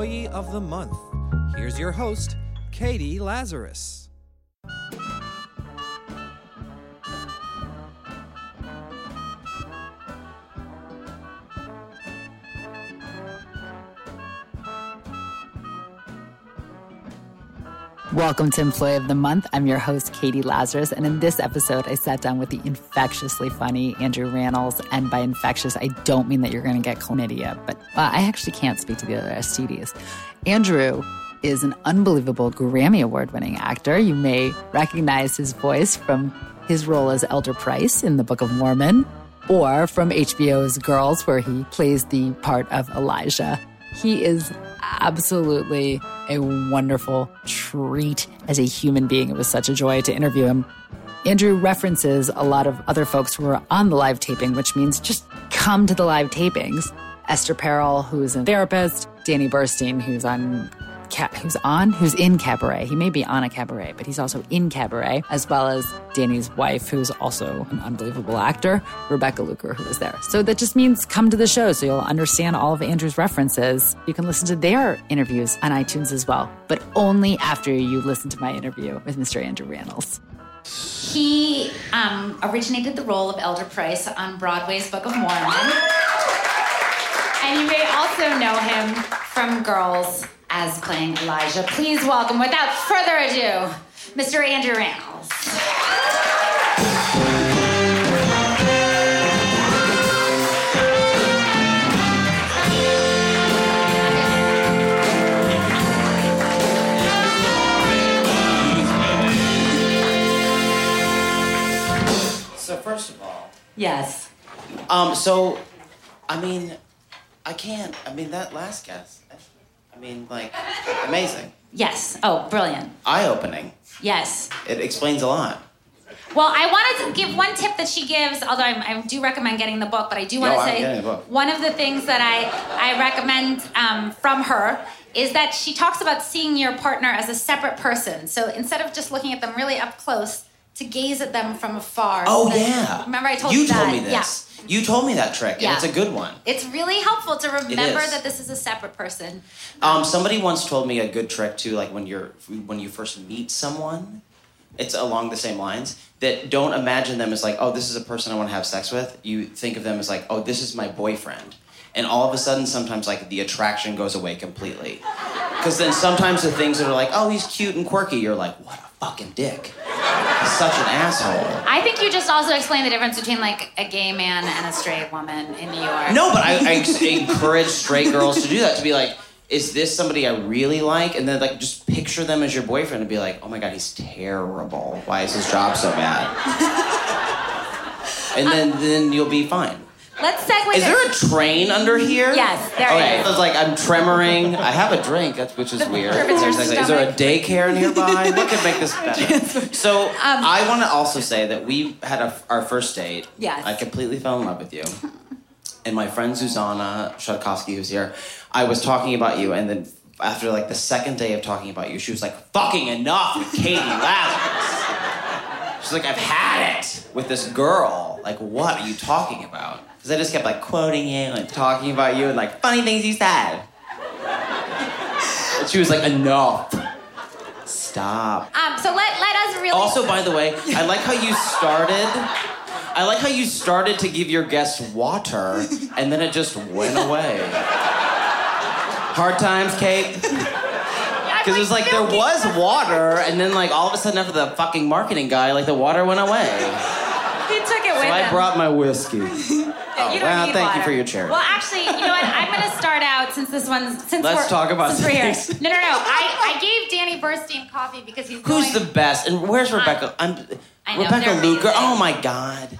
Employee of the Month. Here's your host, Katie Lazarus. Welcome to Employee of the Month. I'm your host, Katie Lazarus. And in this episode, I sat down with the infectiously funny Andrew Rannells. And by infectious, I don't mean that you're going to get chlamydia, but uh, I actually can't speak to the other STDs. Andrew is an unbelievable Grammy Award winning actor. You may recognize his voice from his role as Elder Price in the Book of Mormon or from HBO's Girls, where he plays the part of Elijah. He is absolutely a wonderful treat as a human being. It was such a joy to interview him. Andrew references a lot of other folks who were on the live taping, which means just come to the live tapings. Esther Perel, who's a therapist, Danny Burstein, who's on who's on, who's in Cabaret. He may be on a Cabaret, but he's also in Cabaret, as well as Danny's wife, who's also an unbelievable actor, Rebecca Luker, who was there. So that just means come to the show so you'll understand all of Andrew's references. You can listen to their interviews on iTunes as well, but only after you listen to my interview with Mr. Andrew Rannells. He um, originated the role of Elder Price on Broadway's Book of Mormon. And you may also know him from Girls as playing Elijah. Please welcome, without further ado, Mr. Andrew Rannells. So first of all, Yes. um, so, I mean, I can't. I mean, that last guess, I mean, like, amazing, Yes. Oh, brilliant. eye-opening. Yes. It explains a lot. Well, I wanted to give one tip that she gives, although I'm, I do recommend getting the book, but I do want No, to say getting the book. one of the things that I, I recommend um, from her is that she talks about seeing your partner as a separate person. So instead of just looking at them really up close, to gaze at them from afar. Oh So that- yeah. Remember I told you you that? told me this. You told me that trick, Yeah. and it's a good one. It's really helpful to remember that this is a separate person. Um, somebody once told me a good trick too, like when you're when you first meet someone, it's along the same lines. That don't imagine them as like, oh, this is a person I want to have sex with. You think of them as like, oh, this is my boyfriend, and all of a sudden, sometimes like the attraction goes away completely. Because then sometimes the things that are like, oh, he's cute and quirky, you're like, what fucking dick. He's such an asshole. I think you just also explained the difference between like a gay man and a straight woman in New York. No, but I, I encourage straight girls to do that. To be like, is this somebody I really like? And then like just picture them as your boyfriend and be like, oh my god, he's terrible. Why is his job so bad? and then then you'll be fine. Let's segue. Is there a train under here? Yes, there okay, is. I was like, I'm tremoring. I have a drink, which is weird. Is there a daycare nearby? what could make this better? So Um, I want to also say that we had a, our first date. Yes. I completely fell in love with you. And my friend Zuzana Shadkowski, who's here, I was talking about you, and then after like the second day of talking about you, she was like, "Fucking enough with Katie Lazarus." She's like, "I've had it with this girl. Like, what are you talking about?" Because I just kept like quoting you and talking about you and like funny things you said. And she was like, "Enough. Stop." Um, so let let us really. Also, by the way, I like how you started. I like how you started to give your guests water, and then it just went away. Hard times, Kate. Because it was like there was water, and then like all of a sudden after the fucking marketing guy, like the water went away. He took it with So I him. brought my whiskey. Oh, well, thank you for your charity. Well, actually, you know what? I'm going to start out since this one's since Let's we're, talk about since we're here. No, no, no. I, I gave Danny Burstein coffee because he's Who's going, the best? And where's Rebecca? I'm I know, Rebecca Luker. Oh my god.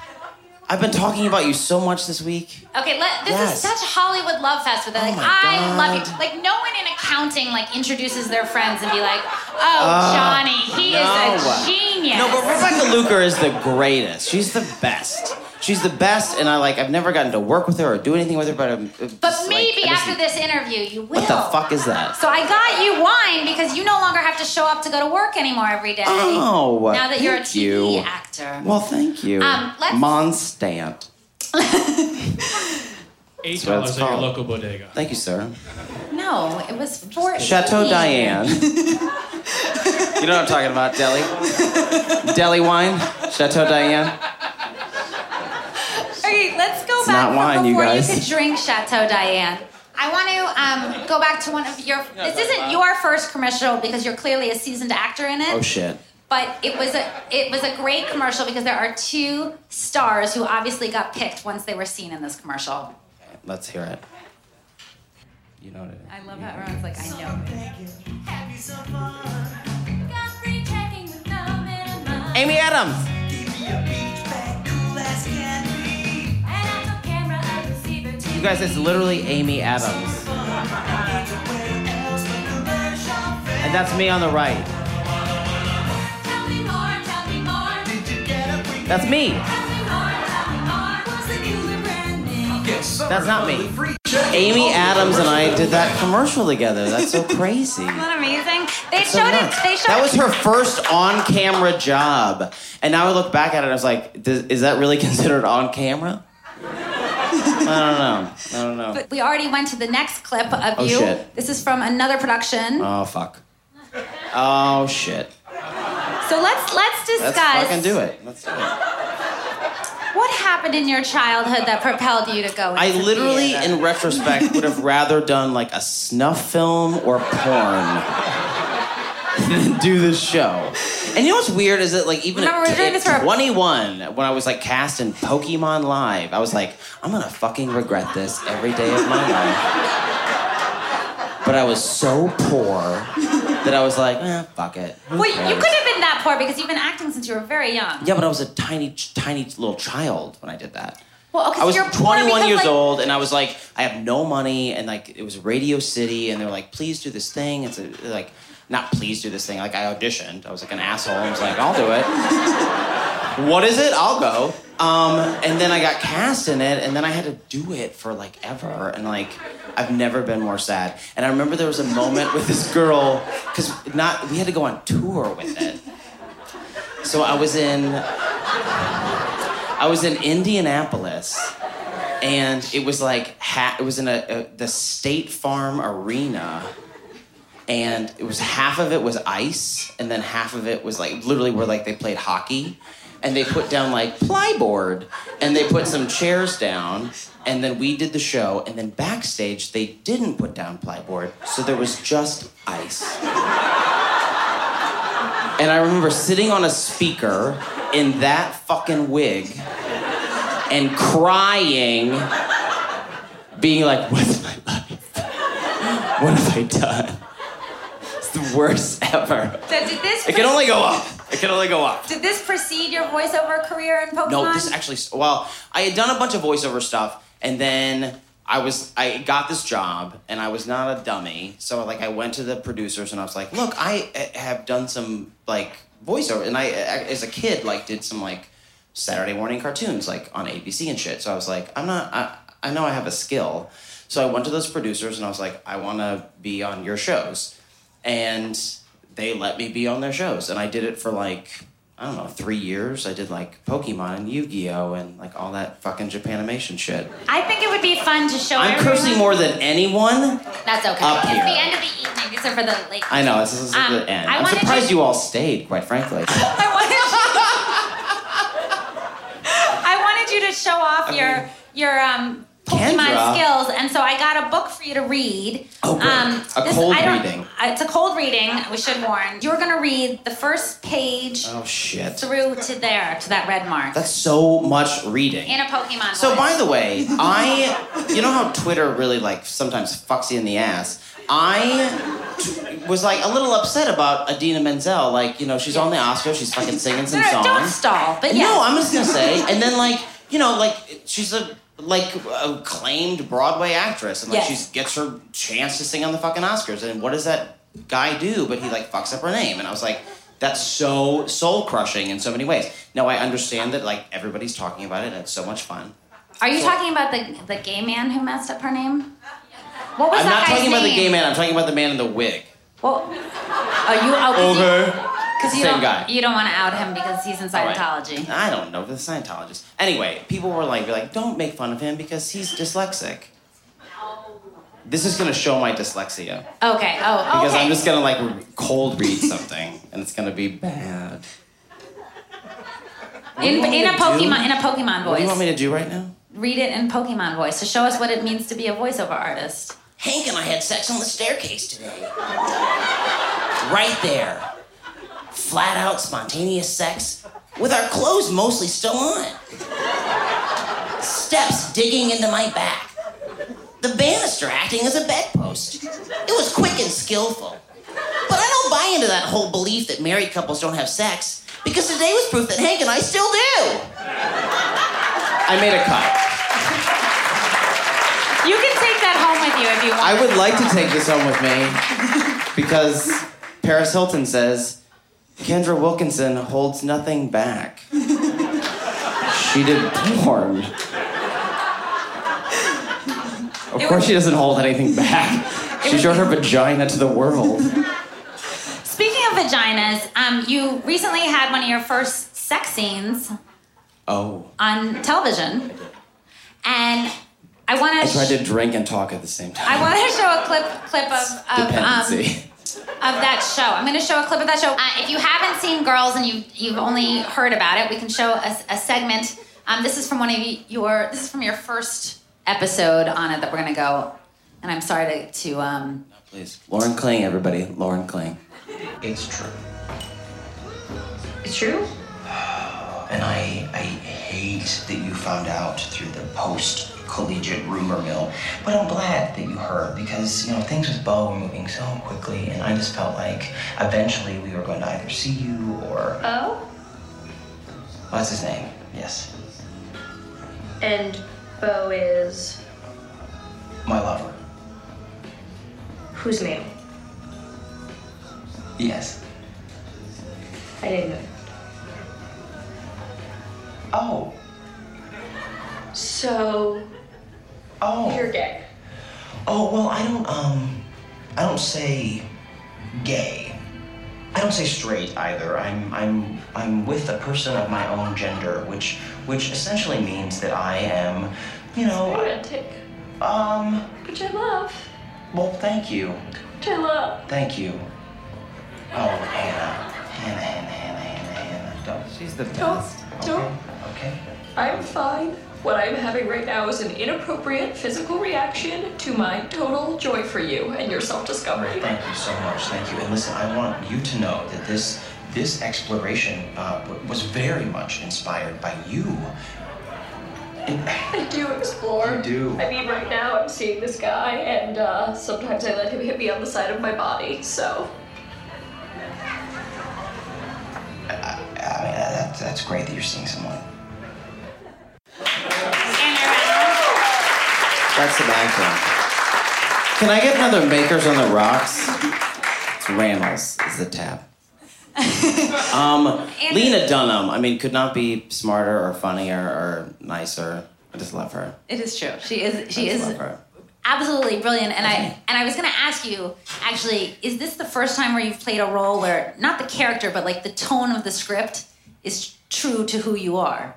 I've been talking about you so much this week. Okay, let, this Yes. is such a Hollywood love fest with it. Like my I God. love you. Like no one in accounting like introduces their friends and be like, "Oh, Uh, Johnny, he is a genius." No, but Rebecca Luker is the greatest. She's the best. She's the best, and I like. I've never gotten to work with her or do anything with her, but I'm. But maybe after this interview, you will. What the fuck is that? So I got you wine because you no longer to show up to go to work anymore every day. Oh, now that you're a thank TV you. actor. Well, thank you. Um, let's- Montsant. Eight That's dollars at your local bodega. Thank you, sir. no, No, it was 14. Chateau Diane. you know what I'm talking about, Deli? Deli wine? Chateau Diane? Okay, let's go It's back not wine, you before guys. could drink Chateau Diane. I want to um, go back to one of your. This isn't your first commercial because you're clearly a seasoned actor in it. Oh shit. But it was a it was a great commercial because there are two stars who obviously got picked once they were seen in this commercial. Let's hear it. You know what it is. I love how everyone's like, I know. It. Amy Adams! You guys, it's literally Amy Adams. And that's me on the right. That's me. That's not me. Amy Adams and I did that commercial together. That's so crazy. Isn't that amazing? They So showed it. They showed that was her first on-camera job, and now I look back at it. and I was like, "Is that really considered on camera?" I don't know. I don't know. But we already went to the next clip of Oh, you. shit. This is from another production. Oh fuck. Oh shit. So let's let's discuss. Let's fucking do it. Let's do it. What happened in your childhood that propelled you to go? I literally, theater? in retrospect, would have rather done like a snuff film or porn than do this show. And you know what's weird is that like even Remember, at, at this for a- 21, when I was like cast in Pokemon Live, I was like, I'm gonna fucking regret this every day of my life. But I was so poor that I was like, eh, fuck it. Who Well, you could have been that poor because you've been acting since you were very young. Yeah, but I was a tiny, tiny little child when I did that. Well, okay, I was you're 21 because, years like- old, and I was like, I have no money, and like it was Radio City, and they're like, please do this thing. It's a, like, not please do this thing. Like I auditioned. I was like an asshole. I was like, I'll do it. what is it? I'll go. Um, and then I got cast in it, and then I had to do it for like ever, and like I've never been more sad. And I remember there was a moment with this girl, because not we had to go on tour with it. So I was in I was in Indianapolis, and it was like it was in a, a the State Farm Arena, and it was half of it was ice, and then half of it was like literally where like they played hockey, and they put down like plyboard, and they put some chairs down, and then we did the show, and then backstage they didn't put down plyboard, so there was just ice. And I remember sitting on a speaker in that fucking wig and crying, being like, What's my life? What have I done? The worst ever. So did this? It can only go up. It can only go up. Did this precede your voiceover career in Pokemon? No, this actually. Well, I had done a bunch of voiceover stuff, and then I was I got this job, and I was not a dummy. So like I went to the producers, and I was like, "Look, I uh, have done some like voiceover, and I uh, as a kid like did some like Saturday morning cartoons like on ABC and shit." So I was like, "I'm not. I, I know I have a skill." So I went to those producers, and I was like, "I want to be on your shows," and they let me be on their shows, and I did it for like I don't know three years. I did like Pokemon and Yu Gi Oh and like all that fucking Japanimation shit. I think it would be fun to show. I'm everyone. cursing more than anyone. That's okay. up it's here. the end of the evening. Are for the late. I know this is Um, the end. I I'm surprised to- you all stayed. Quite frankly, I wanted. I wanted you to show off your your um. Kendra. skills, and so I got a book for you to read. Oh, great. Um, A cold I don't- reading. uh, It's a cold reading. We should warn. You're going to read the first page oh shit, through to there, to that red mark, that's so much reading. in a Pokemon. So voice. by the way, I you know how Twitter really like sometimes fucks you in the ass. I t- was like a little upset about Idina Menzel. Like you know she's on the Oscar, she's fucking singing some no, songs. don't stall. But yeah, No, I'm just gonna say, and then like you know, like she's a like acclaimed Broadway actress, and like Yes. she gets her chance to sing on the fucking Oscars. And what does that guy do? But he like fucks up her name, and I was like, that's so soul crushing in so many ways. Now I understand that like everybody's talking about it, and it's so much fun. Are you talking about the the gay man who messed up her name? What was I'm that not guy's talking about the gay man. I'm talking about the man in the wig. Well, are you? Oh, Because you Same don't, guy. You don't want to out him because he's in All right. Scientology. I don't know the Scientologist. Anyway, people were like, like, don't make fun of him because he's dyslexic. This is gonna show my dyslexia Okay. Oh, okay. because I'm just gonna like cold read something, and it's gonna be bad. in, in a to do? Pokemon in a Pokemon voice. What do you want me to do right now? Read it in Pokemon voice to show us what it means to be a voiceover artist. Hank and I had sex on the staircase today. Right there. Flat out spontaneous sex with our clothes mostly still on. Steps digging into my back. The banister acting as a bedpost. It was quick and skillful. But I don't buy into that whole belief that married couples don't have sex because today was proof that Hank and I still do. I made a cut. You can take that home with you if you want. I would like to take this home with me because Paris Hilton says Kendra Wilkinson holds nothing back. She did porn. Of course, she doesn't hold anything back. She showed her vagina to the world. Speaking of vaginas, um, you recently had one of your first sex scenes Oh, on television, and I want to. I tried to drink and talk at the same time. I want to show a clip clip of of, um. Of that show. I'm going to show a clip of that show. Uh, if you haven't seen Girls and you've, you've only heard about it, we can show a, a segment. Um, this is from one of your. This is from your first episode on it that we're going to go. And I'm sorry to to um, Please, Lauren Kling, everybody, Lauren Kling. It's true. It's true? And I, I hate that you found out through the post collegiate rumor mill. But I'm glad that you heard because, you know, things with Bo were moving so quickly, and I just felt like eventually we were going to either see you or. Oh? What's his name? Yes. And Bo is My lover. whose name? Yes. I didn't know. Oh. So Oh. you're gay. Oh well, I don't um, I don't say gay. I don't say straight either. I'm I'm I'm with a person of my own gender, which which essentially means that I am, you know, Romantic. um. Which I love. Well, thank you, Which I love. thank you. Oh, Hannah, Hannah, Hannah, Hannah, Hannah, Hannah. Don't. She's the best. Don't. best. Don't. Okay. I'm fine. What I'm having right now is an inappropriate physical reaction to my total joy for you and your self-discovery. Thank you so much. Thank you. And listen, I want you to know that this this exploration uh, was very much inspired by you. I do explore. You do. I mean, right now I'm seeing this guy, and uh, sometimes I let him hit me on the side of my body. So I, I mean, that, that's great that you're seeing someone. That's some acting. Can I get another Makers on the Rocks? It's Rannells' is the tab. Um, Lena Dunham, I mean, could not be smarter or funnier or nicer. I just love her. It is true. She is. She is absolutely brilliant. And I and I was going to ask you, actually, is this the first time where you've played a role where not the character, but like the tone of the script is true to who you are?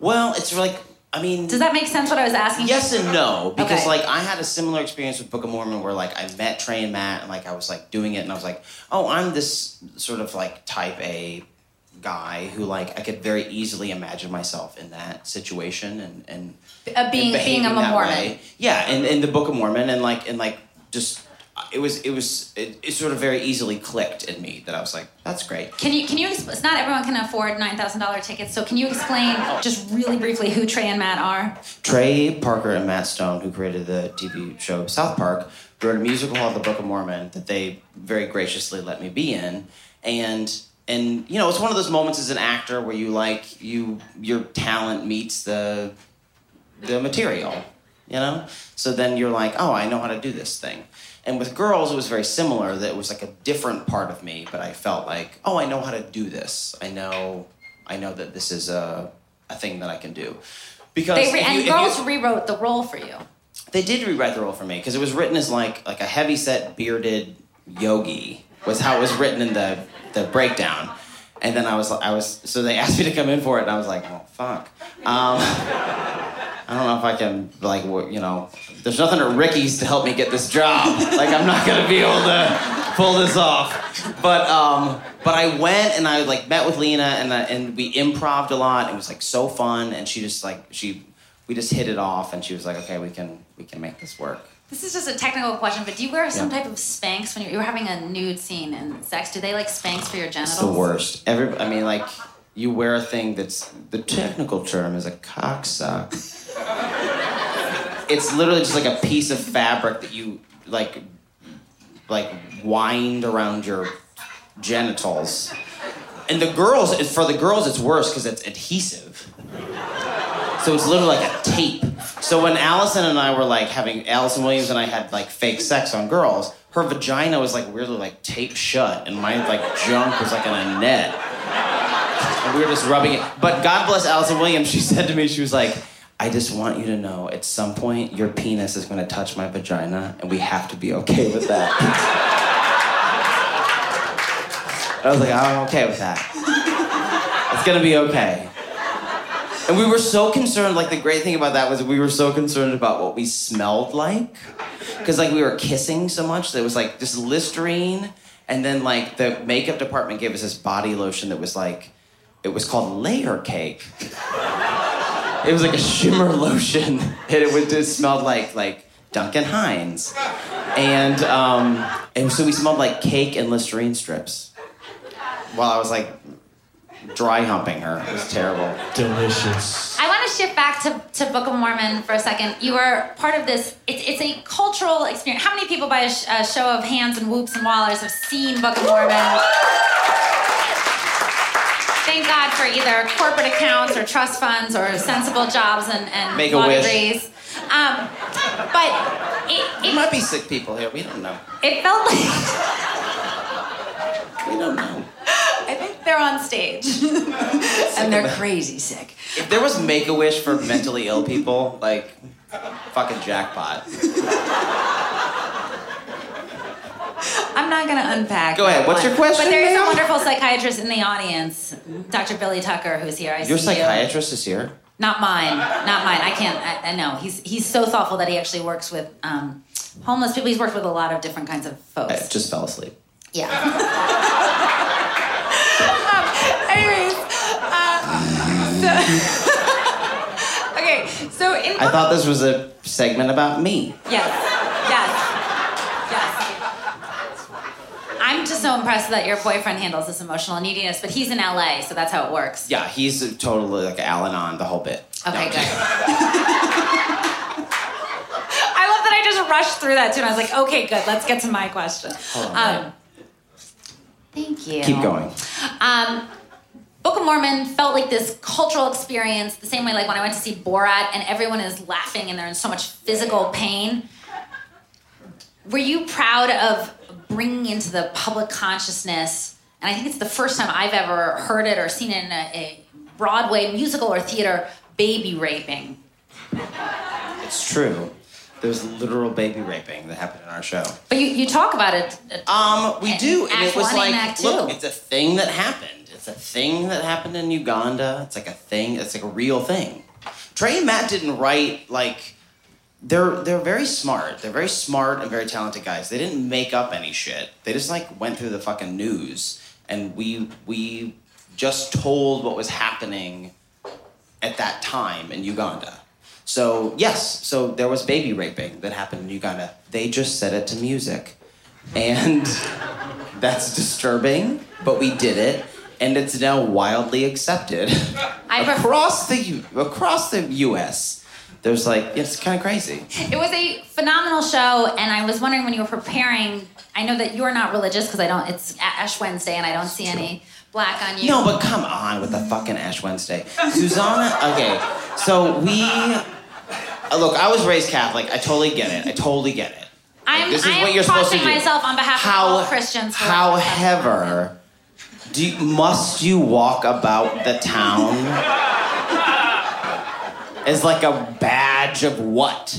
Well, it's like, I mean, Does that make sense? What I was asking? yes and no because Okay. like I had a similar experience with Book of Mormon where like I met Trey and Matt and like I was like doing it and I was like, oh, I'm this sort of like type A guy who like I could very easily imagine myself in that situation and and Uh, being and being a Mormon. way. Yeah, and in the Book of Mormon, and like and like just it was it was it, it sort of very easily clicked in me that I was like, that's great. Can you can you? exp- Not everyone can afford nine thousand dollar tickets. So can you explain oh. just really briefly who Trey and Matt are? Trey Parker and Matt Stone, who created the TV show South Park, wrote a musical called The Book of Mormon that they very graciously let me be in, and and you know it's one of those moments as an actor where you like you your talent meets the the material, you know. So then you're like, oh, I know how to do this thing. And with girls, it was very similar. That it was like a different part of me, but I felt like, oh, I know how to do this. I know, I know that this is a a thing that I can do. Because They re- you- and if you- girls rewrote the role for you. they did rewrite the role for me because it was written as like like a heavy set bearded yogi was how it was written in the the breakdown and then i was i was so they asked me to come in for it and i was like well fuck um, I don't know if I can like you know. There's nothing at Ricky's to help me get this job. like I'm not gonna be able to pull this off. But um, but I went and I like met with Lena and I, and we improved a lot. It was like so fun, and she just like she we just hit it off, and she was like, okay, we can we can make this work. This is just a technical question, but do you wear some Yeah. type of Spanx when you're, you're having a nude scene in sex? Do they like Spanx for your genitals? It's the worst. Every, I mean, like, you wear a thing that's the technical term is a cocksock. It's literally just like a piece of fabric that you like, like wind around your genitals. And the girls, for the girls, it's worse because it's adhesive. So it's literally like a tape. So when Allison and I were like having Allison Williams and I had like fake sex on girls, her vagina was like weirdly like taped shut, and my like junk was like in a net. And we were just rubbing it. But God bless Allison Williams, she said to me, she was like, I just want you to know at some point your penis is gonna touch my vagina, and we have to be okay with that. I was like, I'm okay with that. It's gonna be okay. And we were so concerned, like the great thing about that was we were so concerned about what we smelled like. Because like we were kissing so much that it was like this Listerine. And then like the makeup department gave us this body lotion that was like, it was called layer cake. It was like a shimmer lotion. And it would just smelled like like Duncan Hines. And um, and so we smelled like cake and Listerine strips. While I was like dry humping her. It was terrible. Delicious. I want to shift back to, to Book of Mormon for a second. You were part of this, it's, it's a cultural experience. How many people, by a, sh- a show of hands and whoops and wallers, have seen Book of Mormon? Thank God for either corporate accounts or trust funds or sensible jobs and, and make-a-wish degrees. Um, but it, it, might be sick people here. We don't know. it felt like We don't know. I think they're on stage and they're crazy sick. If there was Make a Wish for mentally ill people, like fucking jackpot. I'm not going to unpack. Go ahead. What's one. your question, But there is a wonderful psychiatrist in the audience, Dr. Billy Tucker, who's here. I Your see you. psychiatrist is here. Not mine. Not mine. I can't. I, I know. He's he's so thoughtful that he actually works with um, homeless people. He's worked with a lot of different kinds of folks. I just fell asleep. Yeah. um, anyways, uh, so, okay. So in I thought this was a segment about me. Yes. Yes. I'm just so impressed that your boyfriend handles this emotional neediness, but he's in LA, so that's how it works. Yeah, he's totally like Alan on the whole bit. Okay, No, good. I love that I just rushed through that too, and I was like, okay, good. Let's get to my question. On, Um, thank you. Keep going. Um, Book of Mormon felt like this cultural experience, the same way like when I went to see Borat and everyone is laughing and they're in so much physical pain. Were you proud of bringing into the public consciousness? And I think it's the first time I've ever heard it or seen it in a, a Broadway musical or theater baby raping. It's true. There's literal baby raping that happened in our show. But you, you talk about it. uh, Um, we do, and it was like, look, it's a thing that happened. It's a thing that happened in Uganda. It's like a thing. It's like a real thing. Trey and Matt didn't write like they're they're very smart. They're very smart and very talented guys. They didn't make up any shit. They just like went through the fucking news, and we we just told what was happening at that time in Uganda. So yes, so there was baby raping that happened in Uganda. They just set it to music, and that's disturbing. But we did it, and it's now wildly accepted across the across the U.S. There's like it's kind of crazy. It was a phenomenal show, and I was wondering when you were preparing. I know that you're not religious because I don't. It's Ash Wednesday, and I don't see any black on you. No, but come on with the fucking Ash Wednesday. Susanna, okay, so we. uh, Look, I was raised Catholic. I totally get it. I totally get it. I'm, this is I am what you're supposed to do. myself on behalf of all Christians. however, do you, must you walk about the town as like a badge of what?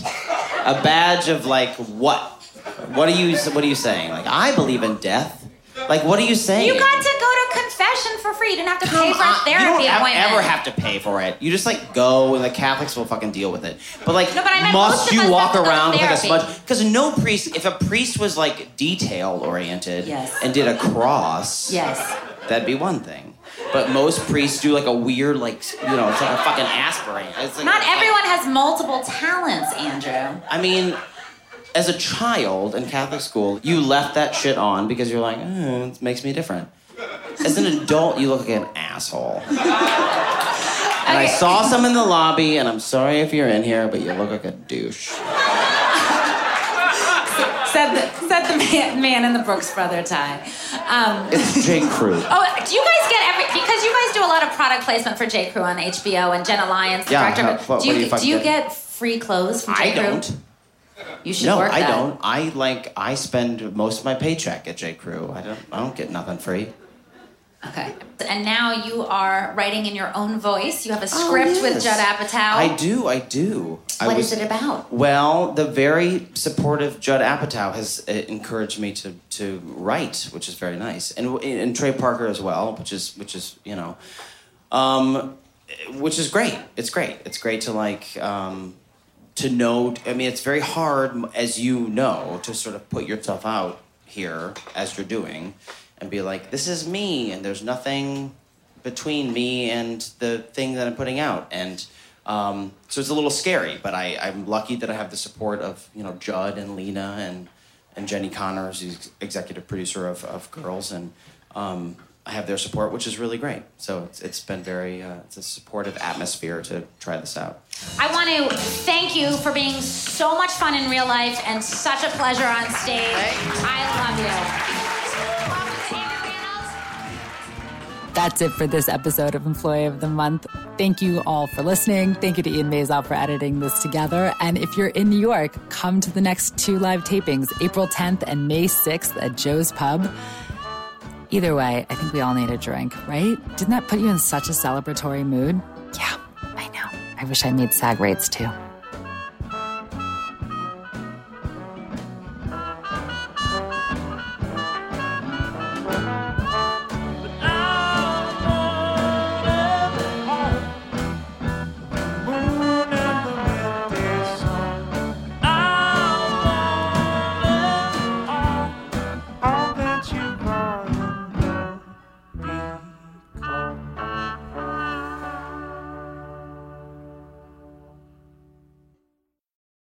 A badge of like what? What are you? What are you saying? Like I believe in death. Like what are you saying? You got to go to confession for free. You didn't have to Come pay for a on, therapy you don't have- appointment. ever have to pay for it. You just like go, and the Catholics will fucking deal with it. But like, No, but I must you walk have to go to around with like a smudge? Because no priest, if a priest was like detail oriented Yes. and did a cross, Yes. that'd be one thing. But most priests do like a weird, like you know, it's like a fucking aspirate. It's like, Not everyone has multiple talents, Andrew. I mean, as a child in Catholic school, you left that shit on because you're like, oh, it makes me different. As an adult, you look like an asshole. And I saw some in the lobby, and I'm sorry if you're in here, but you look like a douche. Said the, said the man, man in the Brooks Brother tie. Um, It's J. Crew. oh, do you guys get every because you guys do a lot of product placement for J. Crew on HBO and Jenna Lyons, the Yeah, director. how- what- do you, do you do you get? free clothes from J. I Crew? I don't. You should work. No, I that. don't. I like I spend most of my paycheck at J. Crew. I don't. I don't get nothing free. Okay. And now you are writing in your own voice. You have a script with Oh, yes. Judd Apatow. I do. I do. I was- is it about? Well, the very supportive Judd Apatow has uh, encouraged me to to write, which is very nice, and and Trey Parker as well, which is which is you know, um, which is great. It's great. It's great to like um, to know. I mean, it's very hard, as you know, to sort of put yourself out here as you're doing, and be like, this is me, and there's nothing between me and the thing that I'm putting out, and um, so it's a little scary. But I, I'm lucky that I have the support of you know Judd and Lena and and Jenny Connors, who's executive producer of, of Girls, and um, I have their support, which is really great. So it's, it's been very uh, it's a supportive atmosphere to try this out. I want to thank you for being so much fun in real life and such a pleasure on stage. I love you. That's it for this episode of Employee of the Month. Thank you all for listening. Thank you to Ian Mazel for editing this together. And if you're in New York, come to the next two live tapings, April 10th and May 6th at Joe's Pub. Either way, I think we all need a drink, right? Didn't that put you in such a celebratory mood? Yeah, I know. I wish I made SAG rates too.